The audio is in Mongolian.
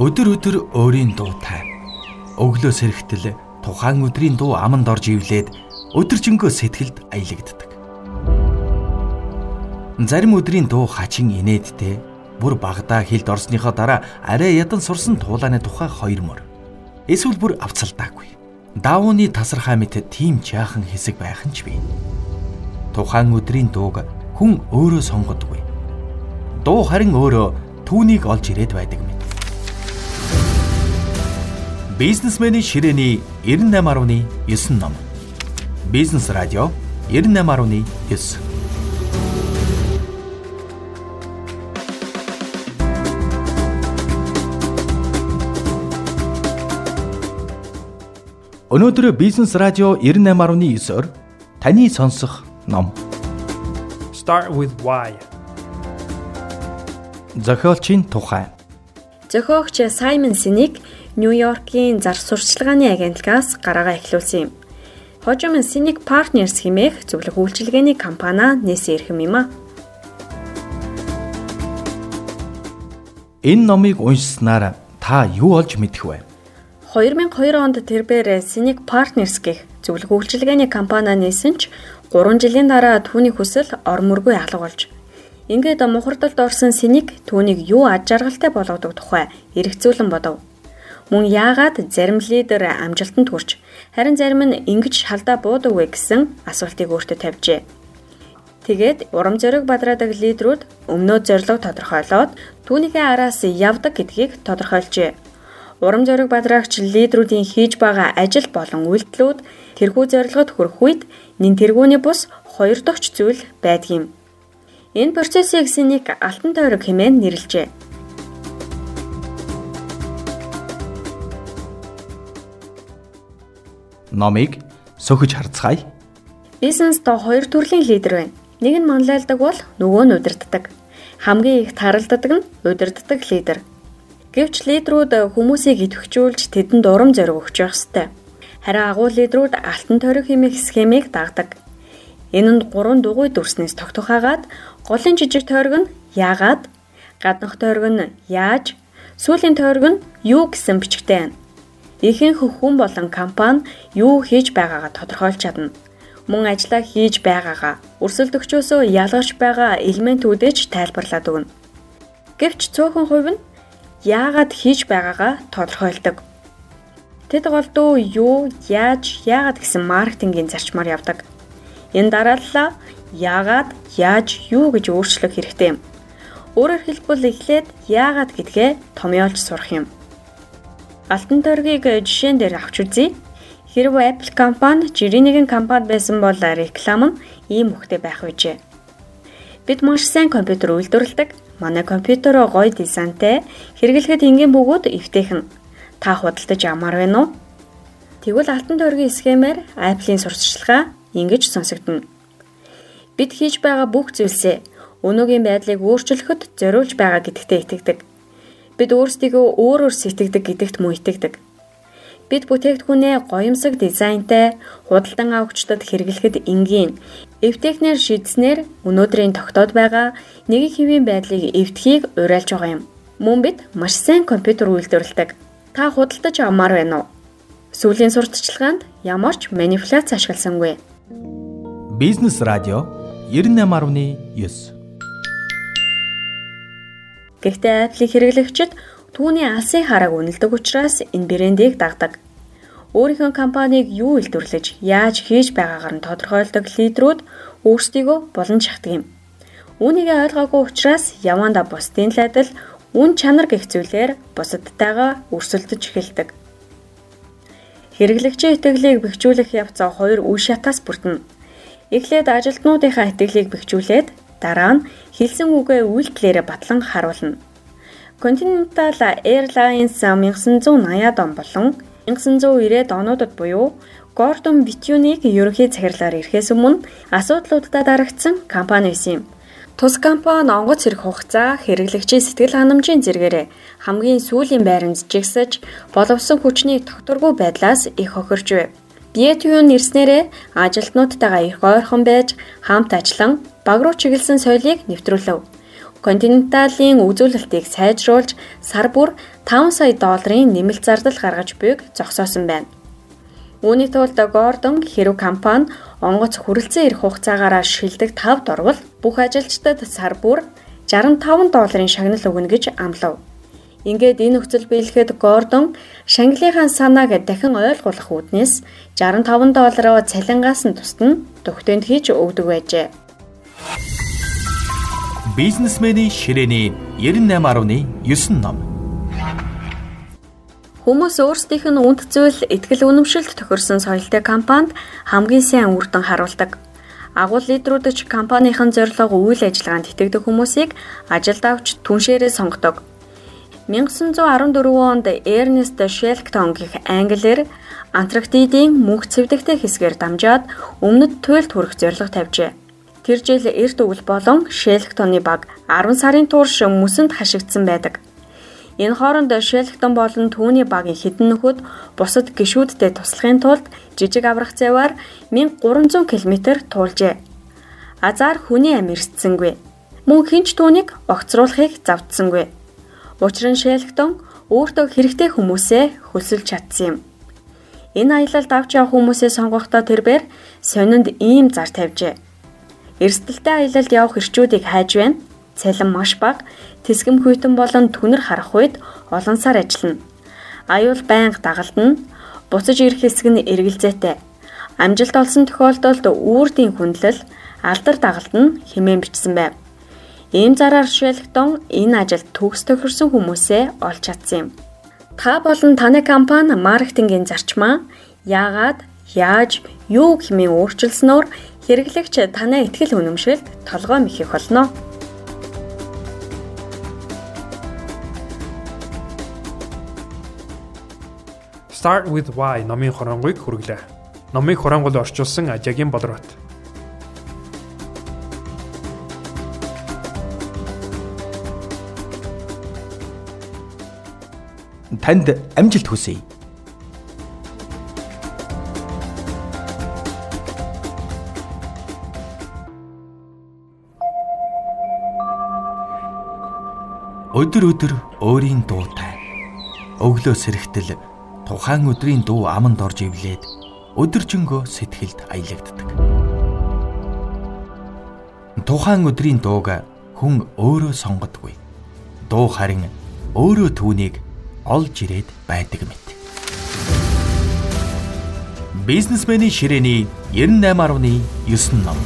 Өдөр өдөр өөрийн дуутай. Өглөө сэрэгтэл тухайн өдрийн дуу аманд орж ивлээд өдөржингөө сэтгэлд аялагддаг. Зарим өдрийн дуу хачин инээдтэй бүр багада хилд орсныхоо дараа арай ядан сурсан туулааны тухай хоёр мөр. Эсвэл бүр авцалдаагүй. Даавууны тасархай мэт тийм чаахан хэсэг байх нь ч бий. Тухайн өдрийн дууг хүн өөрөө сонгодгүй. Дуу харин өөрөө түүнийг олж ирээд байдаг мэт. Бизнесменийн ширээний 98.9 ном. Бизнес радио 98.9. Өнөөдөр Бизнес радио 98.9-оор таны сонсох ном. Start with why. Зохиолчийн тухай. Зохиогч Саймон Синик Нью-Йоркийн зар сурталчилгааны агентлагаас гараагаа эхлүүлсэн юм. Хожим Cynic Partners хэмээх зөвлөх үйлчилгээний компаниа нээсэн ирхэм юм а. Энэ номыг уншсанаар та юу олж мэдэх вэ? 2002 онд тэрбээр Cynic Partners гэх зөвлөх үйлчилгээний компаниа нээсэн ч 3 жилийн дараа түүний хүсэл ормөргүй алга болж Ингээд мухардалд орсон Cynic түүнийг юу аж аргалтай болгодог тухай эргцүүлэн бодов. Мөн яагаад зарим лидер амжилтанд хүрч харин зарим нь ингэж шалдаа буудаг вэ гэсэн асуултыг өөртөө тавьжээ. Тэгээд урам зориг бадраадаг лидерүүд өмнөө зорилго тодорхойлоод түүнийхээ араас явдаг гэдгийг тодорхойлжээ. Урам зориг бадраагч лидерүүдийн хийж байгаа ажил болон үйлдэлүүд тэрхүү зорилгод хүрэх үед нин тэргүүний бус хоёр дахь зүйл байдгийм. Энэ процессыг Синик алтан тойрог хэмээн нэрлэжээ. Номыг сөхөж харцгаая. Бизнест хоёр төрлийн лидер байна. Нэг нь манлайлдаг бол нөгөө нь удирддаг. Хамгийн их таралддаг нь удирддаг лидер. Гэвч лидерүүд хүмүүсийг идэвхжүүлж тэдэнд урам зориг өгч явах ёстой. Харин агуу лидерүүд алтан тойрог хэмээх схемийг дагдаг. Энэ нь гурван дугуй дүрснээс тогтохаагаад голын жижиг тойрог нь яагаад, гаднах тойрог нь яаж, сүүлийн тойрог нь юу гэсэн бичгтэй байна. Ихэнх хүн болон компани юу хийж байгаагаа тодорхойлж чадна. Мөн ажиллаа хийж байгаагаа өрсөлдөгчөөсөө ялгарч байгаа элементүүдээ ч тайлбарлаад өгнө. Гэвч цөөхөн хувь нь яагаад хийж байгаагаа тодорхойлдог. Тэд голдуу юу, яаж, яагаад гэсэн маркетингийн зарчмаар явдаг. Энэ дарааллаа яагаад, яаж, юу гэж өөрчлөх хэрэгтэй юм. Өөрөөр хэлбэл эхлээд яагаад гэдгээ томьёолж сурах юм. Алтан тойргийг жишээн дээр авч үзье. Хэрвээ Apple компани жирийн нэгэн компани байсан бол реклам нь ийм хөхтэй байх байжээ. Бид маш сайн компьютер үйлдвэрлэдэг. Манай компьютер гоё дизайнтай, хэрэглэхэд энгийн бөгөөд эвтэйхэн. Та худалдаж амар байна уу? Тэгвэл алтан тойргийн схемээр Apple-ийн сурталчилгаа ингэж сонсогдно. Бид хийж байгаа бүх зүйлсээ өнөөгийн байдлыг өөрчлөхөд зориулж байгаа гэдэгтээ итгэдэг. Бид өөрсдийгөө өөрөөр сэтгэдэг гэдэгт мөн итгэдэг. Бид бүтээгдэхүүнээ гоёмсог дизайнтай худалдан авагчдад хэрэглэхэд энгийн эвтэхнэр шийдснээр өнөөдрийн тогтоод байгаа нэг хэвийн байдлыг эвтхийг уриалж байгаа юм. Мөн бид маш сайн компьютер үйлдвэрлэдэг. Та худалдаж авмаар байна уу? Сүүлийн сурталчилгаанд ямар ч манипуляц ашигласангүй. Бизнес радио 98.9 Гэхдээ Apple хэрэглэгчид түүний алсын харааг үнэлдэг учраас энэ брендийг дагдаг. Өөрийнхөө компанийг юу илдвэрлэж, яаж хийж байгаагаар нь тодорхойлдог лидерүүд өөрсдийгөө болон шахдаг юм. Үүнийг ойлгоогүй учраас яванда бусдын л адил үн чанар гэх зүйлээр бусадтайгаа өрсөлдөж эхэлдэг. Хэрэглэгчийн итгэлийг бэхжүүлэх явцаа хоёр үе шатаас бүрдэнэ. Эхлээд ажилтнуудынхаа итгэлийг бэхжүүлээд Дараа нь хэлсэн үгээ үйлдэлээрээ батлан харуулна. Continental Airlines 1980-ад он болон 1990-ад онуудад буюу Гордон Битюник ерөнхий захирлаар ирэхээс өмнө асуудлуудад дарагдсан компани байсан юм. Тус компани онгоц хэрэг хугацаа хэрэглэгчийн сэтгэл ханамжийн зэрэгээрээ хамгийн сүүлийн байранд жигсэж боловсон хүчний тогтворгүй байдлаас их хохирч байв. Бьетюн ирснээрээ ажилтнуудтайгаа их ойрхон байж хамт ажиллан баг руу чиглэсэн соёлыг нэвтрүүлв. Континенталийн үзүүлэлтийг сайжруулж сар бүр 5 сая долларын нэмэлт зардал гаргаж буйг зогсоосон байна. Үүний тулд Гордон хэрв компани онгоц хүрэлцэн ирэх хугацаагаараа шилдэг 5 дорвол бүх ажилчдад сар бүр 65 долларын шагнал өгнө гэж амлав. Ингээд энэ нөхцөл биелэхэд Гордон Шанглийнхаа санааг дахин ойлгуулах үүднээс 65 доллараар цалингаас нь тусна төгтөнд хийж өгдөг байжээ. Бизнесменийн ширээний 98.9 ном. Хүмүүс өөрсдийнх нь үнд зүйл ихтгэл үнэмшилт тохирсон соёлтой компанид хамгийн сайн үр дүн харуулдаг. Агуул лидерүүд ч компанийн зорилго үйл ажиллагаанд итгэдэг хүмүүсийг ажилд авч түншээрээ сонгодог. 1914 онд Эрнест Шелктон гэх англиэр Антарктидын мөнх цэвдэгтэй хэсгээр дамжаад өмнөд туйлд хүрэх зорилго тавьжээ. Тэр жил эрт өвөл болон Шелктоны баг 10 сарын турш мөсөнд хашигдсан байдаг. Энэ хооронд Шелктон болон түүний багийн хідэн нөхөд бусад гişүүдтэй туслахын тулд жижиг аврах заваар 1300 км туулжээ. Азар хүний амь эрсдсэнгүй. Мөн хинч түүнийг огцруулахыг завдсангүй. Учир нь Шелктон өөртөө хэрэгтэй хүмүүсээ хөлсөлж чадсан юм. Энэ аялалд авч явах хүмүүсээ сонгохдоо тэрбээр сонинд ийм зар тавьжээ. Эрсдэлтэй аялалд явах ирчүүдийг хайж байна. Цалин маш бага, Тэсгэм хүйтэн болон түнэр харах үед олон сар ажиллана. Аюул байнга дагалдана. Буцаж ирэх хэсэг нь эргэлзээтэй. Амжилт олсон тохиолдолд үүрдийн хүндлэл, алдар дагалт нь хэмээн бичсэн байв. Ийм зараар Шелктон энэ ажилд төгс тохирсон хүмүүсээ олж чадсан юм. Та болон таны компани маркетингийн зарчмаа яагаад, яаж, юу хэмээн өөрчилснөөр хэрэглэгч танай ихтгэл үнэмшилд толгой мэхэх болно. Start with why номын хоронгойг хүргэлээ. Номыг хоронгол орчуулсан Ажагийн Бодрот. Танд амжилт хүсье. Өдөр өдөр өөрийн дуутай. Өглөө сэрэгтэл тухайн өдрийн дуу аманд орж ивлээд өдөржингөө сэтгэлд аялагддаг. Тухайн өдрийн дууг хүн өөрөө сонгодгүй. Дуу харин өөрөө түүнийг олж ирээд байдаг мэт. Бизнесменийн ширээний 98.9 ном